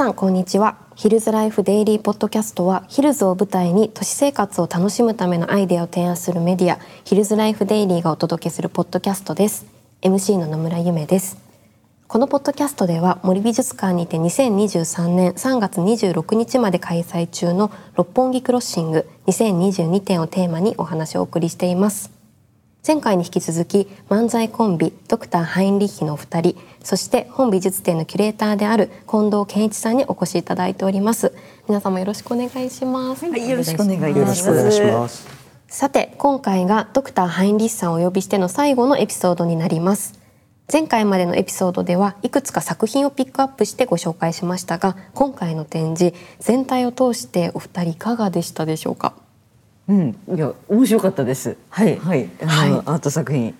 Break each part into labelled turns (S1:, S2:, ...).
S1: さんこんにちは。ヒルズライフデイリーポッドキャストはヒルズを舞台に都市生活を楽しむためのアイデアを提案するメディアヒルズライフデイリーがお届けするポッドキャストです。MC の野村ゆめです。このポッドキャストでは森美術館にて2023年3月26日まで開催中の六本木クロッシング2022展をテーマにお話をお送りしています。前回に引き続き漫才コンビドクターハインリッヒのお二人そして本美術展のキュレーターである近藤健一さんにお越しいただいております。皆様よろしくお願いします。
S2: はい、よろしくお願いします。
S1: さて今回がドクターハインリッヒさんをお呼びしての最後のエピソードになります。前回までのエピソードではいくつか作品をピックアップしてご紹介しましたが今回の展示全体を通してお二人いかがでしたでしょうか？
S2: うん、いや面白かったです。はい、はい、あの、
S1: はい。
S2: アート作品。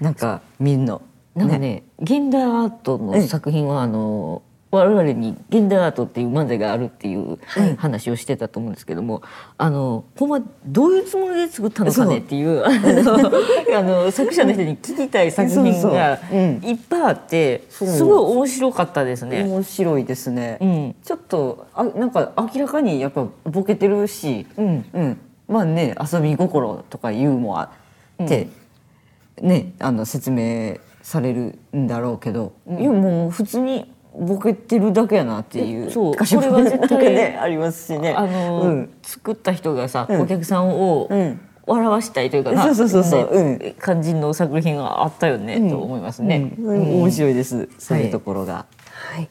S2: なんか見るの。
S3: なんかね現代アートの作品はあの我々に現代アートっていう漫才があるっていう話をしてたと思うんですけども、あのほんまどういうつもりで作ったのかねっていうあのあの作者の人に聞きたい作品がいっぱいあってすごい面白かったですね。
S2: 面白いですね。
S3: うん。
S2: ちょっとあなんか明らかにやっぱボケてるし、
S3: うん。
S2: うん、まあね遊び心とかユーモアって、ねあの説明されるんだろうけど、いやもう普通にボケてるだけやなっていう。
S3: そう。これは絶対
S2: ねありますしね。
S3: あの、
S2: うん。
S3: 作った人がさ、
S2: うん。
S3: お客さんを
S2: うん。
S3: 笑わしたいというかな、
S2: そうそうそうそう。
S3: ね感じの作品があったよね、と思いますね。
S2: うん。面白いです、そういうところが。
S1: はい、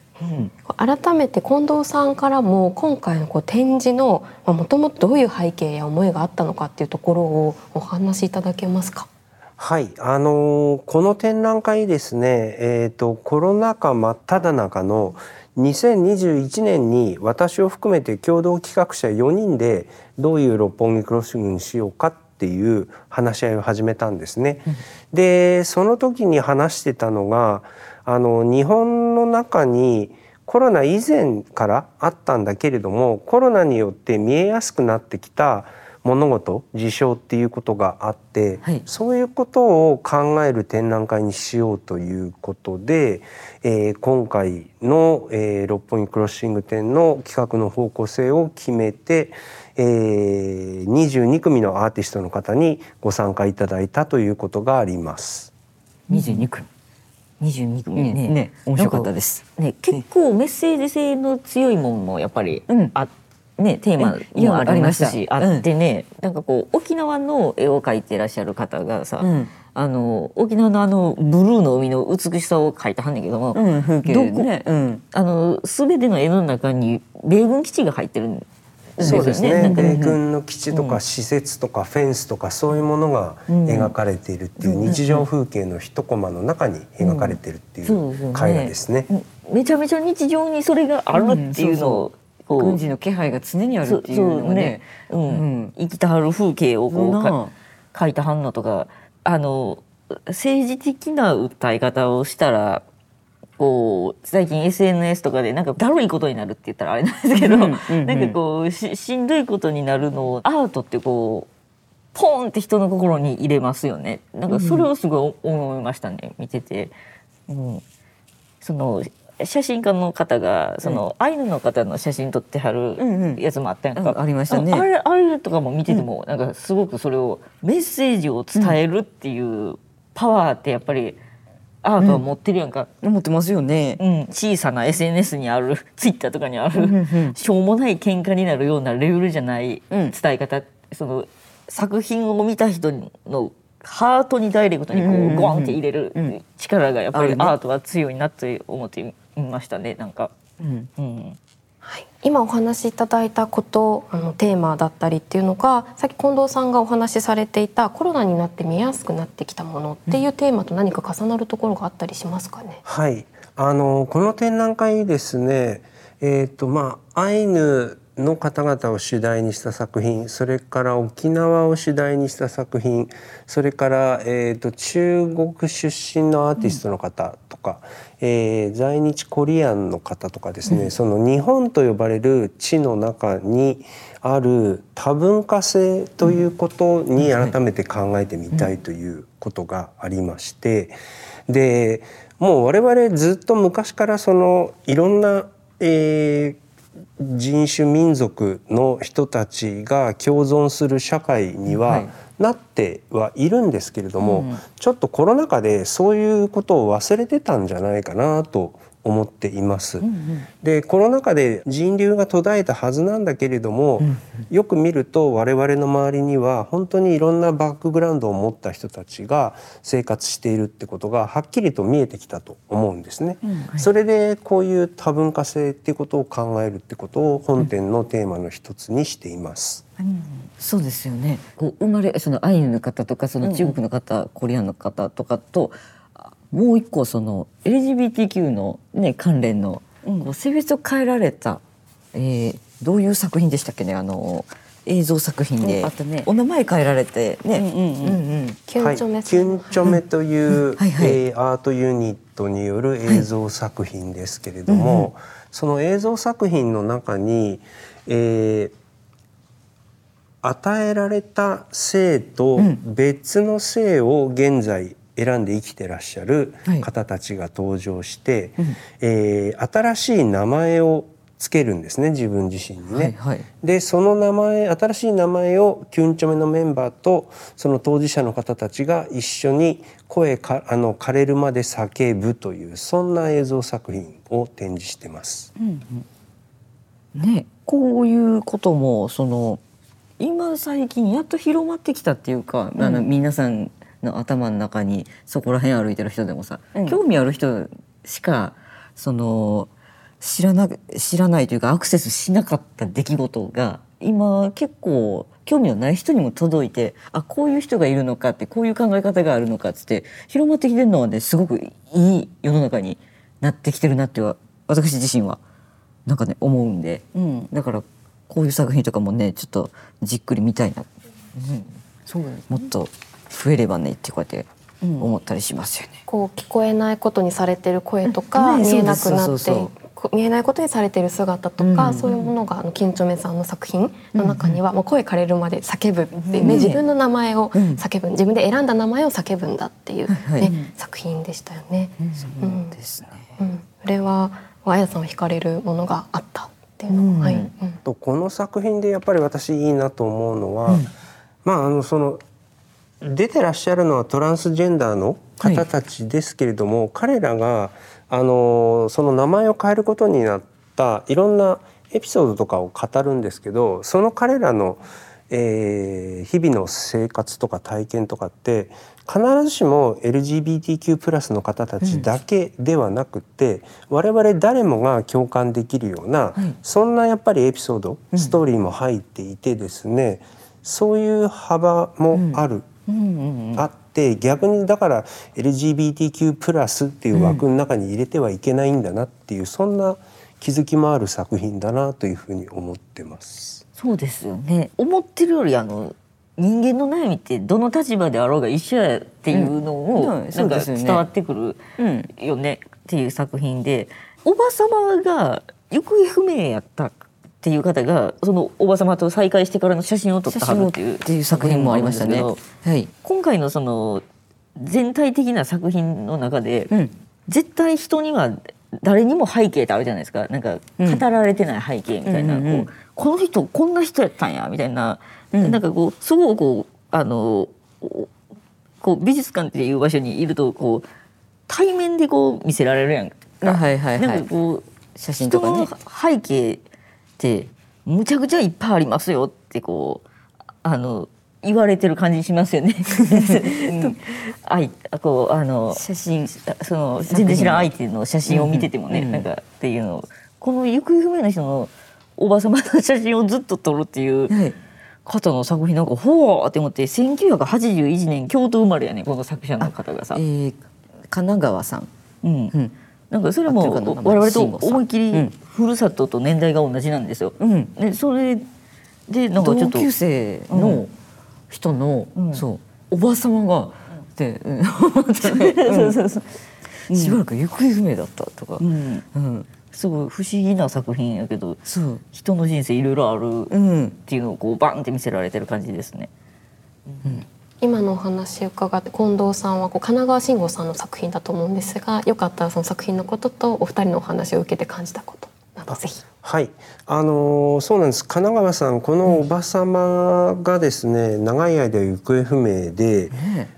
S1: 改めて近藤さんからも今回のこう展示のもともとどういう背景や思いがあったのかっていうところをお話しいただけますか？
S4: はい、あのーこの展覧会ですね、えっ、とコロナ禍真っ只中の2021年に私を含めて共同企画者4人でどういう六本木クロッシングにしようかっていう話し合いを始めたんですね。でその時に話してたのがあの日本の中にコロナ以前からあったんだけれどもコロナによって見えやすくなってきた物事事象っていうことがあって、
S2: はい
S4: そういうことを考える展覧会にしようということで、えー今回の、えー六本木クロッシング展の企画の方向性を決めて、えー22組のアーティストの方にご参加いただいたということがあります。
S2: 二十二組。
S3: 22組ね。
S2: ね面白かったです。
S3: ね結構メッセージ性の強いものもやっぱり
S2: うん。
S3: あ、ねテーマもありますしあってね、なんかこう沖縄の絵を描いてらっしゃる方がさ、
S2: うん。
S3: あの沖縄のあのブルーの海の美しさを描いたはんねんけども、
S2: うん風景
S3: どこ
S2: ね。うん。
S3: あの全ての絵の中に米軍基地が入ってるん
S4: そうですね。米軍の基地とか施設とかフェンスとかそういうものが描かれているっていう日常風景の一コマの中に描かれているってい
S3: そう
S4: 絵画ですね。
S3: めちゃめちゃ日常にそれがあるっていうのを、こう
S2: 軍事の気配が常にあるっていうのがね。
S3: ね、うん。
S2: うん。
S3: 生きたはる風景をこう描いたはんのとかあの政治的な訴え方をしたらこう最近 SNS とかでなんかだるいことになるって言ったらあれなんですけど、
S2: うんうんうん。
S3: なんかこうししんどいことになるのをアートってこうポンって人の心に入れますよね。なんかそれをすごい思いましたね見てて。うん、その写真家の方がそのアイヌの方の写真撮っては
S2: うんうん。
S3: るやつもあったやんか、
S2: うんありましたね。
S3: ああれあれとかも見てても、なんかすごくそれをメッセージを伝えるっていうパワーってやっぱりアートは持ってるやんか、
S2: 思ってますよね。
S3: うん。小さな SNS にあるツイッターとかにある、しょうもない喧嘩になるようなレベルじゃない
S2: うん。
S3: 伝え方、その作品を見た人のハートにダイレクトにこ
S2: うんうんうんう
S3: うん。ゴンって入れる
S2: うん。
S3: 力がやっぱりアートは強いなって思っていましたねなんか。
S2: うん。
S3: うん
S1: はい、今お話しいただいたことあのテーマだったりっていうのがさっき近藤さんがお話しされていたコロナになって見えやすくなってきたものっていうテーマと何か重なるところがあったりしますかね？
S4: はい、あのこの展覧会ですね、えっ、とまあアイヌの方々を主題にした作品、それから沖縄を主題にした作品、それからえっ、と中国出身のアーティストの方とか、えー在日コリアンの方とかですね、その日本と呼ばれる地の中にある多文化性ということに改めて考えてみたいということがありまして、でもう我々ずっと昔からそのいろんなえー人種民族の人たちが共存する社会に
S2: は
S4: はい。なってはいるんですけれども、ちょっとコロナ禍でそういうことを忘れてたんじゃないかなと思っています。でコロナ禍で人流が途絶えたはずなんだけれども、よく見ると我々の周りには本当にいろんなバックグラウンドを持った人たちが生活しているってことがはっきりと見えてきたと思うんですね。それでこういう多文化性っていうことを考えるってことを本展のテーマの一つにしています。
S2: そうですよね。こう生まれそのアイヌの方とかその中国の方、コリアンの方とかとあもう一個その LGBTQ のね関連の、性別を変えられた、えー、どういう作品でしたっけねあの映像作品で、
S3: ね。
S2: お名前変えられてね。
S3: うんうんうん。
S2: うんうん。
S1: キュンチョメ
S4: はい、キュンチョメという、
S2: はいはい。
S4: えーアートユニットによる映像作品ですけれども、その映像作品の中に、えー与えられた性と別の性を現在選んで生きてらっしゃる
S2: はい。
S4: 方たちが登場して、えー新しい名前をつけるんですね自分自身にね。
S2: はいはい。
S4: でその名前新しい名前をキュンチョメのメンバーとその当事者の方たちが一緒に声かあの枯れるまで叫ぶというそんな映像作品を展示してます。
S2: ねこういうこともその今最近やっと広まってきたっていうか、あの皆さんの頭の中にそこら辺歩いてる人でもさ、
S3: うん。
S2: 興味ある人しかその知らな知らないというかアクセスしなかった出来事が今結構興味のない人にも届いてあこういう人がいるのかってこういう考え方があるのかっつって広まってきてるのはねすごくいい世の中になってきてるなっては私自身はなんかね思うんで。
S3: うん。
S2: だからこういう作品とかもねちょっとじっくり見たいな、
S3: そうです
S2: もっと増えればねってこうやって思ったりしますよね。
S1: こう聞こえないことにされてる声とか、
S2: ね
S1: 見えなくなって
S2: そうですそうそう
S1: こ見えないことにされてる姿とか、
S2: うん。
S1: そういうものがあの金チョメさんの作品の中には、もう声枯れるまで叫ぶっていうね、自分の名前を叫ぶ、自分で選んだ名前を叫ぶんだっていう、ね
S2: はい。
S1: 作品でしたよね。うん。
S2: ですね。
S1: うん、それはあやさんは惹かれるものがあったっていうのは、はい、うん。
S4: とこの作品でやっぱり私いいなと思うのは、まああのその出てらっしゃるのはトランスジェンダーの方たちですけれども、彼らがあのその名前を変えることになったいろんなエピソードとかを語るんですけどその彼らの、えー日々の生活とか体験とかって必ずしも LGBTQ+ の方たちだけではなくて、我々誰もが共感できるような、そんなやっぱりエピソード、ストーリーも入っていてですねそういう幅もある、あって逆にだから LGBTQ+ っていう枠の中に入れてはいけないんだなっていうそんな気づきもある作品だなというふうに思ってます。
S2: そうですよね。思ってるよりあの人間の悩みってどの立場であろうが一緒やっていうのを、なんか伝わってくる
S3: うん
S2: よねっていう作品で、おば様が行方不明やったっていう方がそのおば様と再会してからの写真を撮ったはずっていう。
S3: っていう作品もありましたね。はい。
S2: 今回のその全体的な作品の中で、
S3: うん。
S2: 絶対人には誰にも背景ってあるじゃないですか。なんか
S3: うん。
S2: 語られてない背景みたいな、
S3: うんうんうん。
S2: こうこの人こんな人やったんやみたいな、
S3: うん。
S2: なんかこうすごくこうあのおこう美術館っていう場所にいるとこう対面でこう見せられるやん
S3: はいはいは
S2: なん
S3: い
S2: かこう
S3: 写真とかね。
S2: 背景ってむちゃくちゃいっぱいありますよってこうあの言われてる感じしますよね。あいこうあの
S3: 写真。
S2: その全然知らん相手の写真を見ててもね、
S3: うんうん。
S2: なんかっていうのを。この行方不明の人のおば様の写真をずっと撮るっていう
S3: はい。
S2: 方の作品なんかほーって思って1981年京都生まれやねこの作者の方がさ。
S3: え。ー神奈川さん。
S2: うん。
S3: うん
S2: なんかそれも我々と思いっきり
S3: うん。
S2: ふるさとと年代が同じなんですよ。
S3: うん。
S2: でそれでなんかちょ
S3: 同
S2: っと
S3: 級生の人の、
S2: うん。
S3: そうおば様が、で、うん、
S2: そうそうそう。
S3: しばらく行方不明だったとか、
S2: うん。
S3: うん。
S2: すごい不思議な作品やけど
S3: そう、
S2: 人の人生いろいろあるっ
S3: うん、
S2: ていうのをこうバンって見せられてる感じですね。
S1: 今のお話伺って近藤さんはこう神奈川慎吾さんの作品だと思うんですがよかったらその作品のこととお二人のお話を受けて感じたことななどぜひ。
S4: はい、あのーそうなんです。神奈川さん、このおばさまがですね、長い間行方不明で、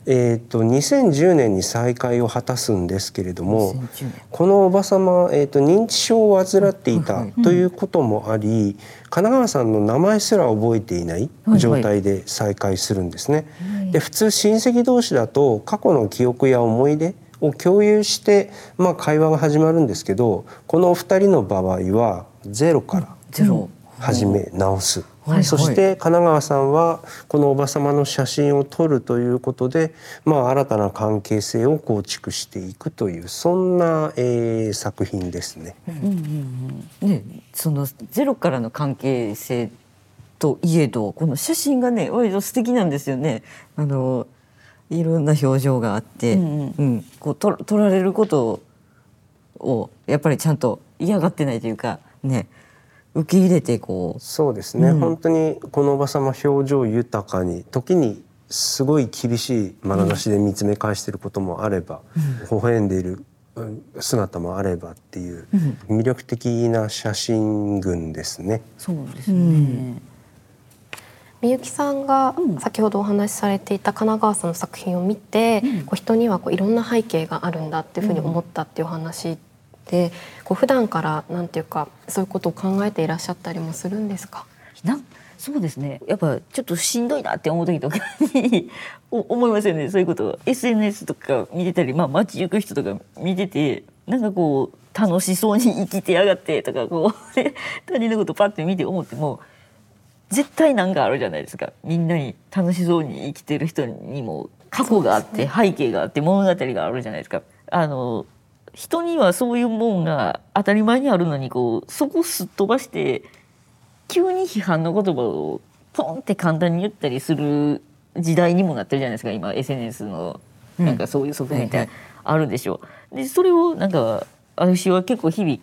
S4: えっ、と2010年に再会を果たすんですけれども、
S2: 2010年。
S4: このおばさま、えっ、と認知症を患っていたということもあり、神奈川さんの名前すら覚えていない状態で再会するんですね。で、普通親戚同士だと過去の記憶や思い出を共有して、まあ、会話が始まるんですけどこのお二人の場合はゼロから
S2: ゼロ。
S4: 始め直す、
S2: はい。
S4: そして神奈川さんはこのおば様の写真を撮るということで、まあ、新たな関係性を構築していくというそんな、えー作品ですね。
S2: ね、そのゼロからの関係性といえどこの写真がね割と素敵なんですよね。あのいろんな表情があって、
S3: うん
S2: うん。こうと撮られることをやっぱりちゃんと嫌がってないというかね受け入れてこ
S4: そうですね、本当にこのおば様表情豊かに時にすごい厳しい眼差しで見つめ返していることもあれば、微笑んでいるうん姿もあればっていう魅力的な写真群ですね。
S3: そうですね。
S1: みゆきさんが先ほどお話しされていた神奈川さんの作品を見て、こう人にはこういろんな背景があるんだっていうふうに思ったっていうお話で、こう普段からなんていうかそういうことを考えていらっしゃったりもするんですか？
S3: そうですね。やっぱちょっとしんどいなって思う時とかに お思いますよね。そういうこと。SNS とか見てたり、まあ、街行く人とか見ててなんかこう楽しそうに生きてやがってとかこうで他人のことパッて見て思っても絶対なんかあるじゃないですか。みんなに楽しそうに生きてる人にも過去があって、背景があって物語があるじゃないですか。あの人にはそういうもんが当たり前にあるのにこうそこすっ飛ばして急に批判の言葉をポンって簡単に言ったりする時代にもなってるじゃないですか今 SNS のなんかそういう側面ってあるでしょう。でそれをなんか私は結構日々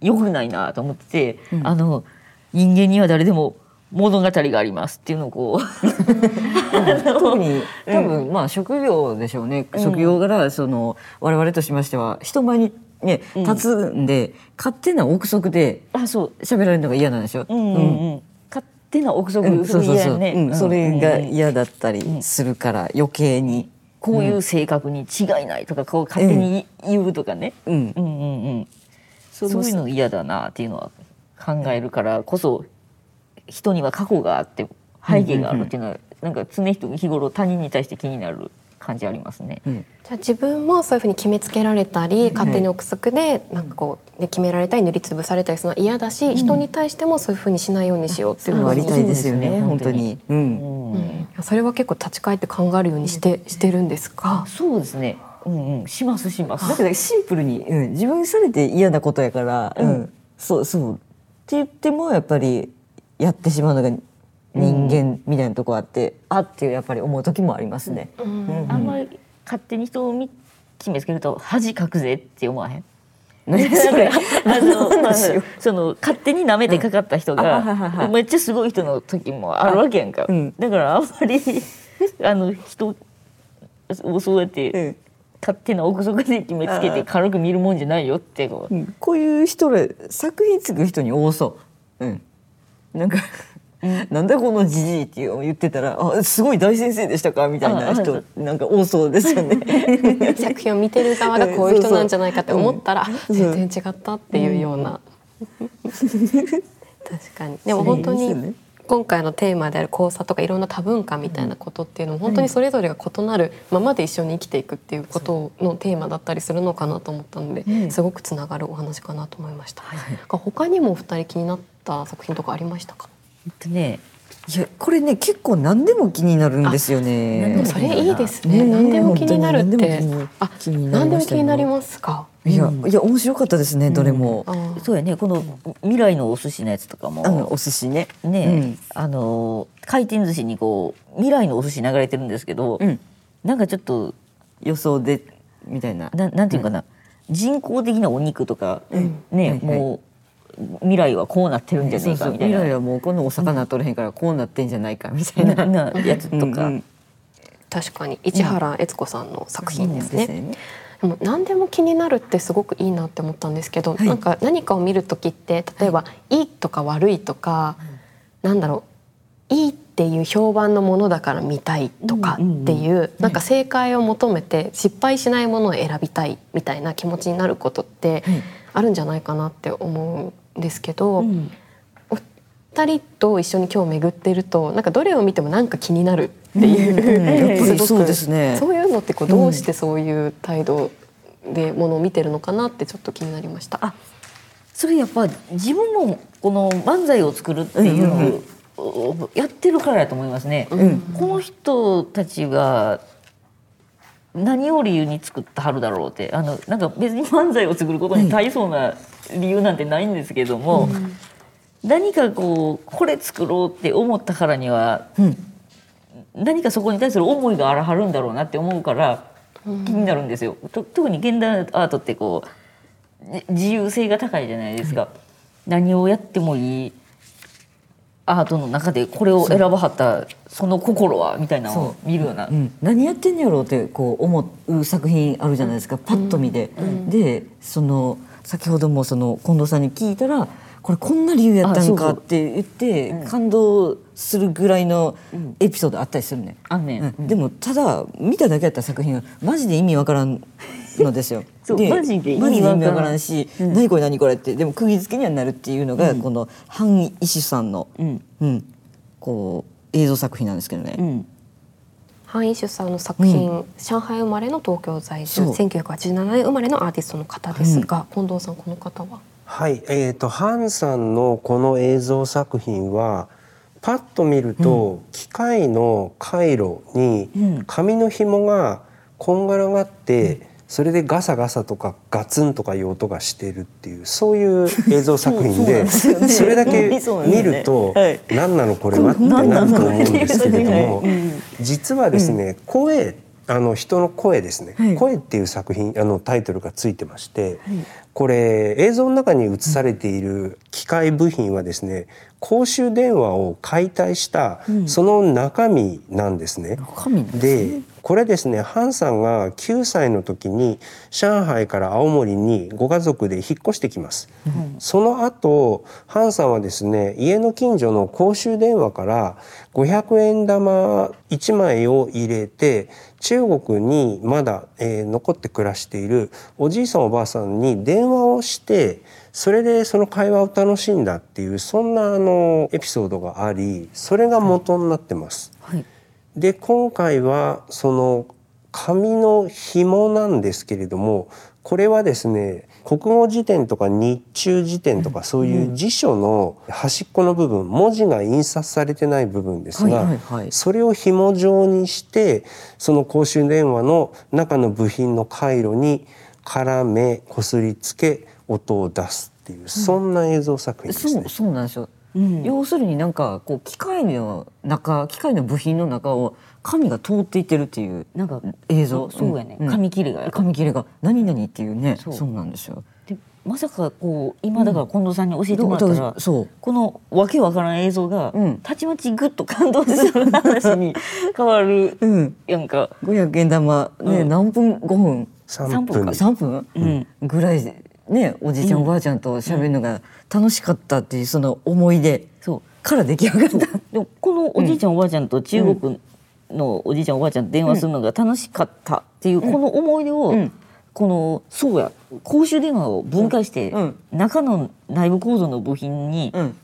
S3: 良くないなと思ってて、あの人間には誰でも物語がありますっていうのをこう
S2: う 特に多分、まあ職業でしょうね、職業柄その我々としましては人前にね立つんで、勝手な憶測で
S3: あそう。
S2: 喋られるのが嫌なんでしょ？
S3: うんうんうん、勝手な憶測
S2: そうそうそう、うん。それが
S3: うん
S2: 嫌だったりするから余計に、
S3: こういう性格に違いないとかこう勝手に言うとかね、
S2: うん。
S3: うんうんうん。
S2: そ
S3: そういうの嫌だなっていうのは考えるからこそ人には過去があって背景があるっていうのは、なんか常日頃他人に対して気になる感じありますね。
S1: じゃあ自分もそういうふうに決めつけられたり、勝手に憶測でなんかこう、ね、決められたり塗りつぶされたりするのは嫌だし、人に対してもそういうふうにしないようにしようっていうふうに
S2: ありたいですよね
S3: そうですね
S2: 本当に。うん。
S1: うん。それは結構立ち返って考えるようにして、してるんですか？
S3: そうですね。うんうん、しますします。
S2: だけどシンプルに、うん、自分にされて嫌なことやから、うん。そうそう。って言ってもやっぱりやってしまうのが人間みたいなとこあって、あってやっぱり思う時もありますね。うん。
S3: あんまり勝手に人を見決めつけると恥かくぜって思わへん？あのその勝手に舐めてかかった人がめっちゃすごい人の時もあるわけやんか、
S2: うん。
S3: だからあんまり あの人をそうやって、
S2: うん。
S3: 勝手な憶測で決めつけて軽く見るもんじゃないよってこう、
S2: うん。こういう人ら作品作る人に多そう。うん、なんか、なんだこのじじいっていう言ってたらあすごい大先生でしたかみたいな人なんか多そうですよね。
S1: 作品を見てる側がこういう人なんじゃないかって思ったら
S2: うん。
S1: 全然違ったっていうような。確かに。でも本当に今回のテーマである交差とかいろんな多文化みたいなことっていうのも本当にそれぞれが異なるままで一緒に生きていくっていうことのテーマだったりするのかなと思ったので、すごくつながるお話かなと思いました。他にもお二人気になった作品とかありましたか？
S3: えっとね
S2: いやこれね結構何でも気になるんですよね。
S1: それいいですね。
S2: ね
S1: 何でも気になるって。あ、何でも気になりますか？
S2: いやいや面白かったですねどれも。
S3: そうやねこの未来のお寿司のやつとかも、
S2: お寿司ね。
S3: ね、
S2: うん
S3: あの回転寿司にこう未来のお寿司流れてるんですけど、
S2: うん
S3: なんかちょっと
S2: 予想でみたいな。
S3: ななんていうかな、人工的なお肉とか、ね、もう未来はこうなってるんじゃねえかみたいな。
S2: 未来はもうこのお魚取れへんからこうなってんじゃないかみたいな。
S3: なやつとか、
S2: うんうん。
S1: 確かに。市原悦子さんの作品ですね。でも何でも気になるってすごくいいなって思ったんですけど、なんか何かを見る時って例えば、い、いとか悪いとか、なんだろう。いいっていう評判のものだから見たいとかっていう,、なんか正解を求めて失敗しないものを選びたいみたいな気持ちになることってあるんじゃないかなって思うんですけど、お二人と一緒に今日巡ってるとなんかどれを見てもなんか気になるっていう、
S2: そうですね。
S1: そういうのってこうどうしてそういう態度でものを見てるのかなってちょっと気になりました。
S3: あそれやっぱ自分もこの漫才を作るっていうのをやってるからやと思いますね。この人たちが何を理由に作ったはるだろうってあのなんか別に漫才を作ることに大層な理由なんてないんですけども、何かこうこれ作ろうって思ったからには、何かそこに対する思いがあらはるんだろうなって思うから気になるんですよ。と特に現代アートってこうね自由性が高いじゃないですか、何をやってもいいアートの中でこれを選ばはったその心はみたいなのを見るような。
S2: うん、何やってんやろうってこう思う作品あるじゃないですか、パッと見で。でその先ほどもその近藤さんに聞いたらこれこんな理由やったんかって言って感動するぐらいのエピソードあったりするね。
S3: あんねん。
S2: うん。でもただ見ただけやった作品はマジで意味わからんのですよ。
S3: で意味わからん
S2: マジで意味わからんし、何これ何これってでも釘付けにはなるっていうのが、このハン・イシュさんの、
S3: うん。
S2: うん。こう映像作品なんですけどね。
S3: うん。
S1: ハン・イシュさんの作品、上海生まれの東京在住
S2: そう。
S1: 1987年生まれのアーティストの方ですが、近藤さんこの方は？
S4: はい、えー、とハンさんのこの映像作品はパッと見ると、機械の回路に紙の紐がこんがらがって、それでガサガサとかガツンとかいう音がしてるっていうそういう映像作品で それだけ 見ると
S3: はい。
S4: 何なのこれはってなると思うんですけれども実はですね声あの人の声ですね、声っていう作品あのタイトルがついてまして、これ映像の中に映されている機械部品はですね公衆電話を解体したその中身なんですね。
S2: 中身なんです
S4: でこれですねハンさんが9歳の時に上海から青森にご家族で引っ越してきます、その後ハンさんはですね家の近所の公衆電話から500円玉1枚を入れて中国にまだ、えー残って暮らしているおじいさんおばあさんに電話をしてそれでその会話を楽しんだっていうそんなあのエピソードがありそれが元になってます。
S2: はい
S4: で今回はその紙の紐なんですけれどもこれはですね国語辞典とか日中辞典とかそういう辞書の端っこの部分文字が印刷されてない部分ですが、
S2: はいはいはい。
S4: それを紐状にしてその公衆電話の中の部品の回路に絡めこすりつけ音を出すっていう、そんな映像作品ですね。
S2: そう。そうなんですよ、要するになんかこう機械の中機械の部品の中を紙が通っていってるっていう
S3: なんか
S2: 映像。
S3: そうやね。
S2: ん。
S3: 紙切れが。
S2: 紙切れが何々っていうね
S3: そ
S2: そううなんですよ。
S3: でまさかこう今だから近藤さんに教えてもらったら、
S2: そう。
S3: このわけわからん映像が、
S2: うん。
S3: たちまちぐっと感動する話に 変わる
S2: うん。
S3: やんか。
S2: 500円玉ね、
S3: うん。
S2: 何分？5分
S4: ？3分。
S2: あ3分、
S3: うん。
S2: ぐらいでねおじいちゃん、おばあちゃんと喋るのが楽しかったっていうその思い出
S3: そう。
S2: から出来上がった。
S3: でもこのおじいちゃん、おばあちゃんと中国のおじいちゃんおばあちゃんと電話するのが楽しかったっていうこの思い出を、
S2: うん。
S3: このそうや公衆電話を分解して、
S2: うん。
S3: 中の内部構造の部品に、
S2: うん。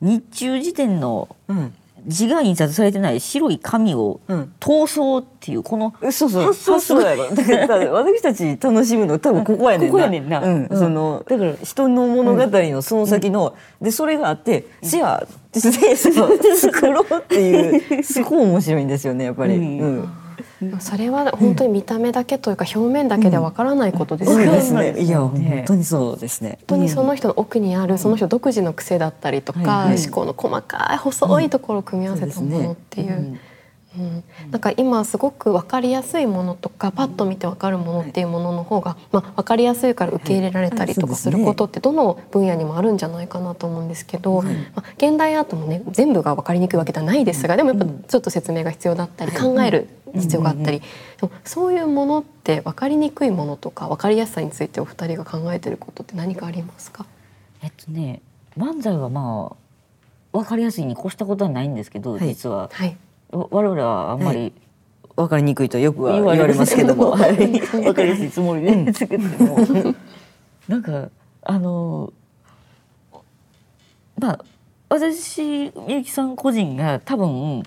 S3: 日中時点の
S2: うん
S3: 字が印刷されてない白い紙を
S2: うん。
S3: 通そうっていうこの
S2: そうそう。
S3: 発想
S2: やろ。だから私たち楽しむの多分ここやねんな。
S3: ここやねんな。
S2: うん。
S3: うん。
S2: そのだから人の物語のその先の、でそれがあって「せや」って作ろうっていう すごい面白いんですよねやっぱり。
S3: うん。
S2: うん
S1: それは本当に見た目だけというか表面だけではわからないことですよね。
S2: そう
S3: んない
S2: ね。いや本当にそうですね。
S1: 本当にその人の奥にあるその人独自の癖だったりとか、思考の細かい細いところを組み合わせたものっていう。うん。なんか今すごく分かりやすいものとかパッと見て分かるものっていうものの方が、まあ、分かりやすいから受け入れられたりとかすることってどの分野にもあるんじゃないかなと思うんですけど、まあ、現代アートもね全部が分かりにくいわけではないですがでもやっぱちょっと説明が必要だったり考える必要があったり、でもそういうものって分かりにくいものとか分かりやすさについてお二人が考えてることって何かありますか？
S3: えっとね漫才はまあ分かりやすいに越したことはないんですけど、
S2: はい。
S3: 実は。
S1: はい。
S3: わ我々はあんまり、
S2: わかりにくいとよくは
S3: 言
S2: 言われますけども、はい。
S3: 分かりやすいつもりで。作っても。なんかあのまあ私みゆきさん個人が多分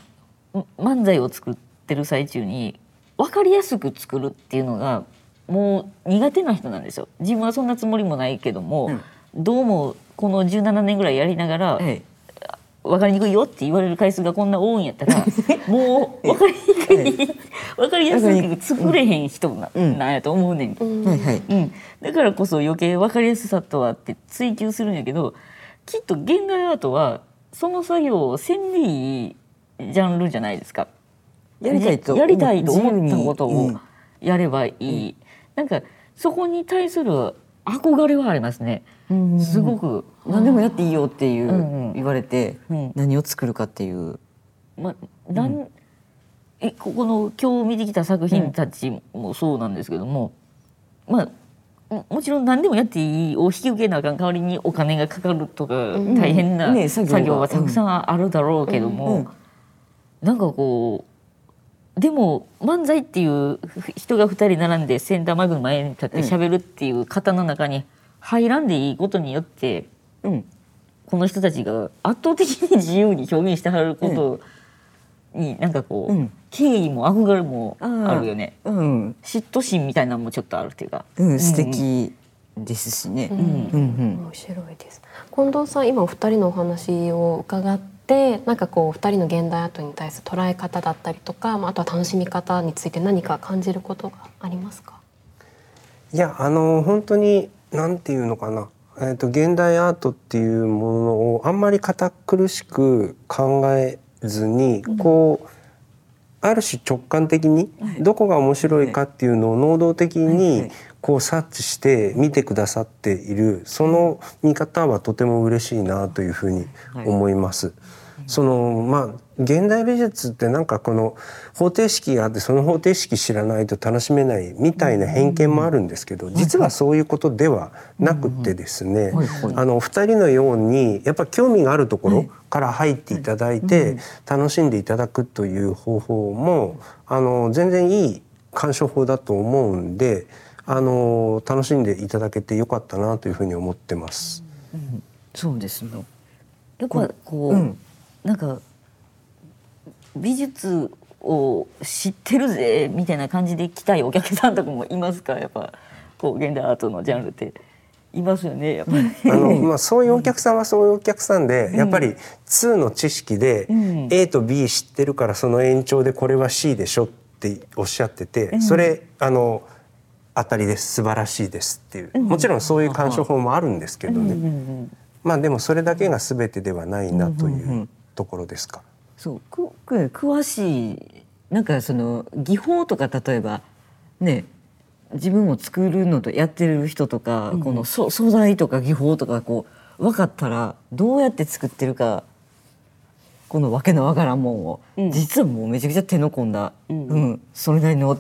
S3: 漫才を作ってる最中に分かりやすく作るっていうのがもう苦手な人なんですよ。自分はそんなつもりもないけども、どうもこの17年ぐらいやりながら、
S2: はい
S3: 分かりにくいよって言われる回数がこんな多いんやったら もう分かりにくい分かりやすく作れへん人な,、
S2: うん。
S3: なんやと思うねん、
S1: うん。
S2: はいはい。
S3: うん、だからこそ余計分かりやすさとはって追求するんやけどきっと現代アートはその作業をせんでいいジャンルじゃないですか。
S2: やりたいと
S3: やりたいと思ったことをやればいい、なんかそこに対する憧れはありますね。すごく、
S2: 何でもやっていいよっていう、言われて、
S3: うん。
S2: 何を作るかっていう。
S3: まあ、なんえここの今日見てきた作品たちもそうなんですけども、まあももちろん何でもやっていいを引き受けなあかん代わりにお金がかかるとか大変な
S2: ね作業
S3: はたくさんあるだろうけども、
S2: うん
S3: なんかこうでも漫才っていう人が2人並んでセンターマイクの前に立って喋るっていう方の中に入らんでいいことによって
S2: うん。
S3: この人たちが圧倒的に自由に表現してはることになんかこう、
S2: うん。
S3: 敬意も憧れもあるよね。
S2: うん、
S3: 嫉妬心みたいなのもちょっとあるっていうか、
S2: うん、素敵ですしね、
S1: うん。
S2: うんうん。
S1: 面白いです。近藤さん今お二人のお話を伺ってなんかこうお二人の現代アートに対する捉え方だったりとか、まあ、あとは楽しみ方について何か感じることがありますか？
S4: いやあの本当になんていうのかな、えー、と現代アートっていうものをあんまり堅苦しく考えずに、こうある種直感的にどこが面白いかっていうのを能動的に
S2: い。
S4: こう察知して見てくださっているその見方はとても嬉しいなというふうに思います。そのまあ現代美術ってなんかこの方程式があってその方程式知らないと楽しめないみたいな偏見もあるんですけど実はそういうことではなくてですねあのお二人のようにやっぱ興味があるところから入っていただいて楽しんでいただくという方法もあの全然いい鑑賞法だと思うんであの楽しんでいただけてよかったなというふうに思ってます。
S2: そうですね
S3: やっぱこう、
S2: うん。
S3: なんか美術を知ってるぜみたいな感じで来たいお客さんとかもいますか？やっぱこう現代アートのジャンルって。いますよねやっぱり。
S4: あのまあ、そういうお客さんはそういうお客さんで、やっぱり2の知識で、
S3: うん。
S4: A と B 知ってるからその延長でこれは C でしょっておっしゃってて、それあの当たりです。素晴らしいですっていう、もちろんそういう鑑賞法もあるんですけどね、
S3: うんうん
S4: まあでもそれだけが全てではないなというところですか。
S2: そうくく詳しいなんかその技法とか例えばね自分を作るのとやってる人とか、このそ素材とか技法とかこう分かったらどうやって作ってるかこのわけのわからんもんを、
S3: うん。
S2: 実はもうめちゃくちゃ手の込んだ、
S3: うん。
S2: うんそれなりの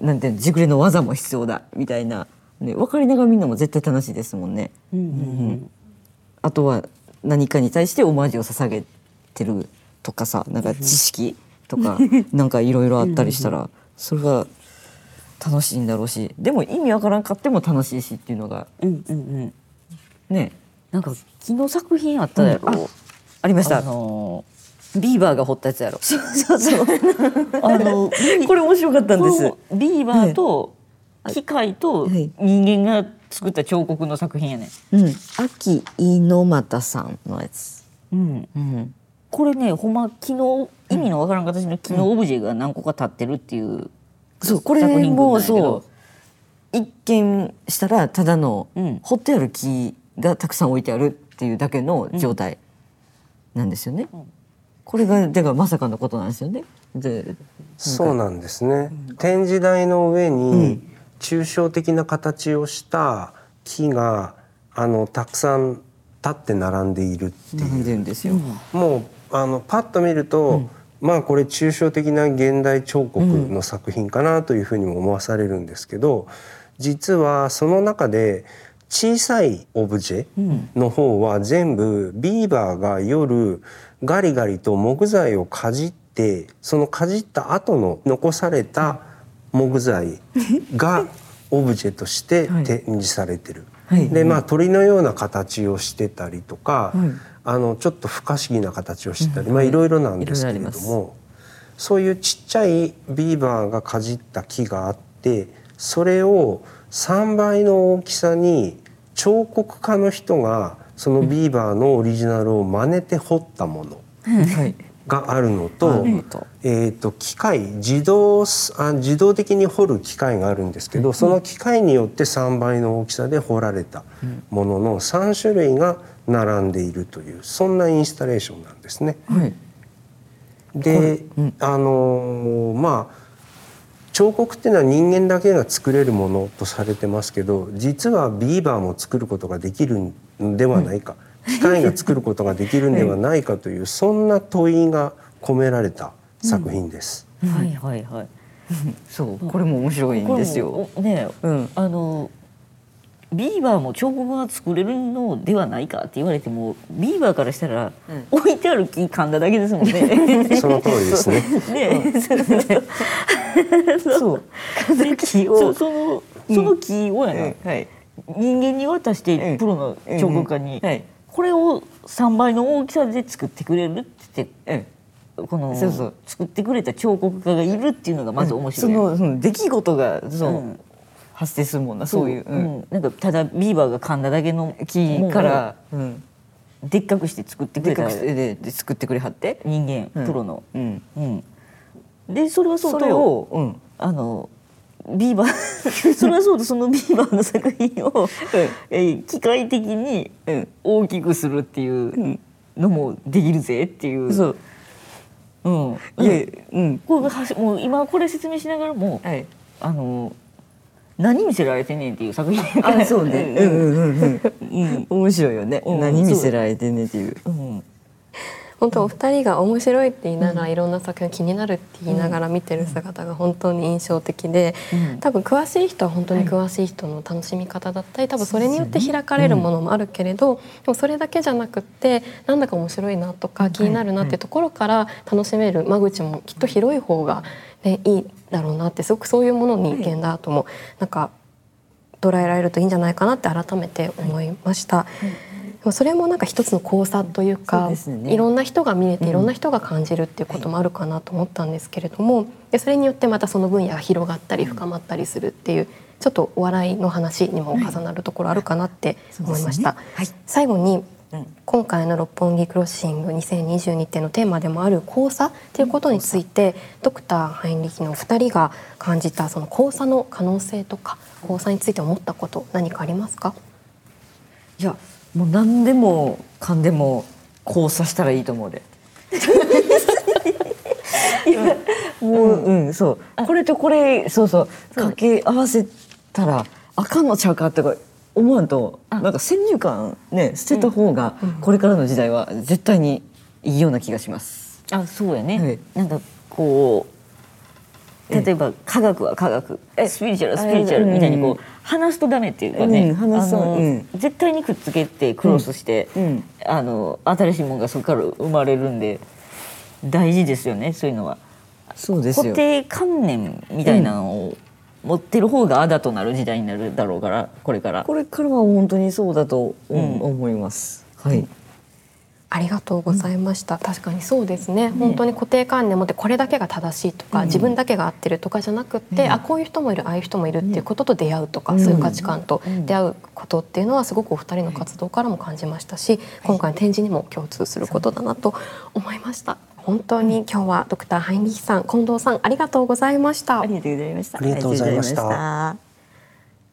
S2: なんて熟練の技も必要だみたいな、ね、分かりながらみんなも絶対楽しいですもんね。
S3: うんうん。
S2: あとは何かに対してオマージュを捧げてるとかさなんか知識とか なんかいろいろあったりしたらそれが楽しいんだろうしでも意味わからんかっても楽しいしっていうのが
S3: うんうんうん。
S2: ね。
S3: なんか昨日作品あったやろ、
S2: うん。あありました、
S3: あの
S2: ビーバーが掘ったやつやろ。そうそうそう。
S3: あの
S2: これ面白かったんです。
S3: ビーバーと機械と
S2: はい。
S3: 人間が作った彫刻の作品やね、
S2: うん。秋猪俣さんのやつ。
S3: うん、
S2: うん
S3: これねほんま昨日意味のわからん形の機能オブジェが何個か立ってるっていう、
S2: そうこれ
S3: 作品群なん
S2: も
S3: やけど
S2: そう一見したらただの
S3: うん
S2: 掘ってある木がたくさん置いてあるっていうだけの状態なんですよね。これがだからまさかのことなんですよね。で
S4: そうなんですね。展示台の上に抽象的な形をした木があのたくさん立って並んでいるっていう。
S2: 並んでるんですよ。
S4: もうあのパッと見ると、まあこれ抽象的な現代彫刻の作品かなというふうにも思わされるんですけど、実はその中で小さいオブジェの方は全部ビーバーが夜ガリガリと木材をかじってそのかじった後の残された木材がオブジェとして 展示されてる。
S2: はい。
S4: でまあ鳥のような形をしてたりとか、
S2: はい
S4: あのちょっと不可思議な形をしてたり、まあいろいろなんですけれどもそういうちっちゃいビーバーがかじった木があってそれを3倍の大きさに彫刻家の人がそのビーバーのオリジナルを真似て彫ったもの
S2: はい。
S4: があるのと,、えー、と機械自動すあ自動的に彫る機械があるんですけど、その機械によって3倍の大きさで彫られたものの3種類が並んでいるというそんなインスタレーションなんですね。
S2: はい
S4: で、あのーまあ彫刻っていうのは人間だけが作れるものとされてますけど実はビーバーも作ることができるんではないか、機械が作ることができるんではないかという、そんな問いが込められた作品です。
S3: はいはいはい。
S2: そうこれも面白いんですよ。
S3: ね、
S2: うん
S3: あのビーバーも彫刻が作れるのではないかって言われてもビーバーからしたら、置いてある木噛んだだけですもんね。
S4: その通りですね。
S3: ね、
S2: そう。
S3: で木を。そのその木をやな、
S2: はい。
S3: 人間に渡して
S2: うん。
S3: プロの彫刻家に、
S2: はい。
S3: これを3倍の大きさで作ってくれるって言って
S2: うん。
S3: この
S2: そうそう。
S3: 作ってくれた彫刻家がいるっていうのがまず面白い。
S2: そのその出来事がそう、
S3: うん
S2: 発生するもんなそう。いう、
S3: う、ん。なんかただビーバーが噛んだだけの
S2: 木から、うん、
S3: でっかくして作ってく
S2: で
S3: れた
S2: でで作ってくれはって、
S3: 人間、
S2: うん。
S3: プロの、
S2: うん、
S3: うん、でそれはそう
S2: そ
S3: と
S2: れを、うん、
S3: あのビーバー それはそうとそのビーバーの作品を、えー機械的に
S2: うん。
S3: 大きくするっていうのもできるぜっていう。
S2: そう。
S3: うん、
S2: いやうん。
S3: これもう今これ説明しながらも、
S2: はい。
S3: あの何見せられてんねんっていう作品
S2: あそうね。うんうんうん面白いよね、
S3: うん。
S2: 何見せられてんねんっていう。
S3: うん
S1: 本当お二人が面白いって言いながら、いろんな作品気になるって言いながら見てる姿が本当に印象的で、
S3: うん。
S1: 多分詳しい人は本当に詳しい人の楽しみ方だったり多分それによって開かれるものもあるけれど、でもそれだけじゃなくってなんだか面白いなとか気になるなっていうところから楽しめる間口もきっと広い方が、ね、いいだろうなってすごくそういうものに現代アートもなんか捉えられるといいんじゃないかなって改めて思いました。でもそれもなんか一つの交差というか
S2: ね。
S1: いろんな人が見れていろんな人が感じるっていうこともあるかなと思ったんですけれどもでそれによってまたその分野が広がったり深まったりするっていうちょっとお笑いの話にも重なるところあるかなって思いました。
S2: はい。
S1: 最後に
S2: うん
S1: 今回の「六本木クロッシング2022」っていうのテーマでもある交差っていうことについてドクターハインリヒのお二人が感じたその交差の可能性とか交差について思ったこと何かありますか？
S2: いやもう何でもかんでも交差したらいいと思うで。もう、うん、そう。これとこれそうそう。掛け合わせたらあかんのちゃうかとか思わんとなんか先入観ね捨てた方がこれからの時代は絶対にいいような気がします。
S3: あそうやね、
S2: はい。
S3: なんかこう例えば科学は科学。スピリチュアルはスピリチュアル。みたいにこう、
S2: うん
S3: 話すとダメっていうかね、
S2: うん
S3: あの
S2: うん。
S3: 絶対にくっつけてクロスして、
S2: うん。
S3: あの新しいものがそこから生まれるんで大事ですよねそういうのは。
S2: そうですよ。
S3: 固定観念みたいなのを持ってる方があだとなる時代になるだろうからこれから。
S2: これからは本当にそうだと思います。はい。
S1: ありがとうございました、確かにそうですね。本当に固定観念持ってこれだけが正しいとか、自分だけが合ってるとかじゃなくって、あこういう人もいるああいう人もいるっていうことと出会うとか、そういう価値観と出会うことっていうのはすごくお二人の活動からも感じましたし、今回の展示にも共通することだなと思いました本当に今日はドクターハインリヒさん近藤さんありがとうございました。
S2: ありがとうございました。
S4: ありがとうございました。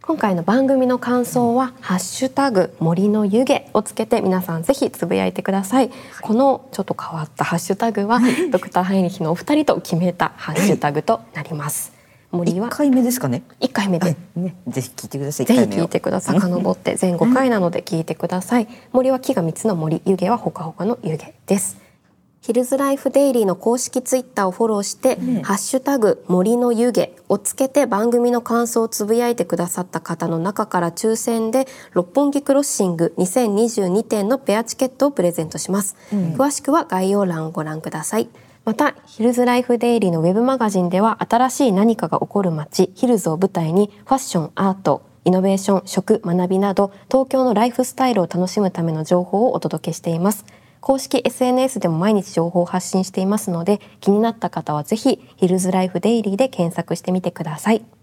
S1: 今回の番組の感想は「ハッシュタグ森の湯気」をつけて皆さんぜひつぶやいてください。このちょっと変わったハッシュタグはドクターハイニヒのお二人と決めたハッシュタグとなります。森は
S2: 一回目ですかね。
S1: 1回目で。
S2: ね、ぜひ聞いてください。
S1: ぜひ
S2: 一回目を。
S1: 聞いてください。遡って全5回なので聞いてください。森は木が3つの森。湯気はほかほかの湯気ですヒルズライフデイリーの公式ツイッターをフォローして、ハッシュタグ森の湯気をつけて番組の感想をつぶやいてくださった方の中から抽選で六本木クロッシング2022点のペアチケットをプレゼントします、詳しくは概要欄をご覧ください。またヒルズライフデイリーのウェブマガジンでは新しい何かが起こる街ヒルズを舞台にファッションアートイノベーション食学びなど東京のライフスタイルを楽しむための情報をお届けしています公式 SNS でも毎日情報を発信していますので気になった方はぜひヒルズライフデイリーで検索してみてください。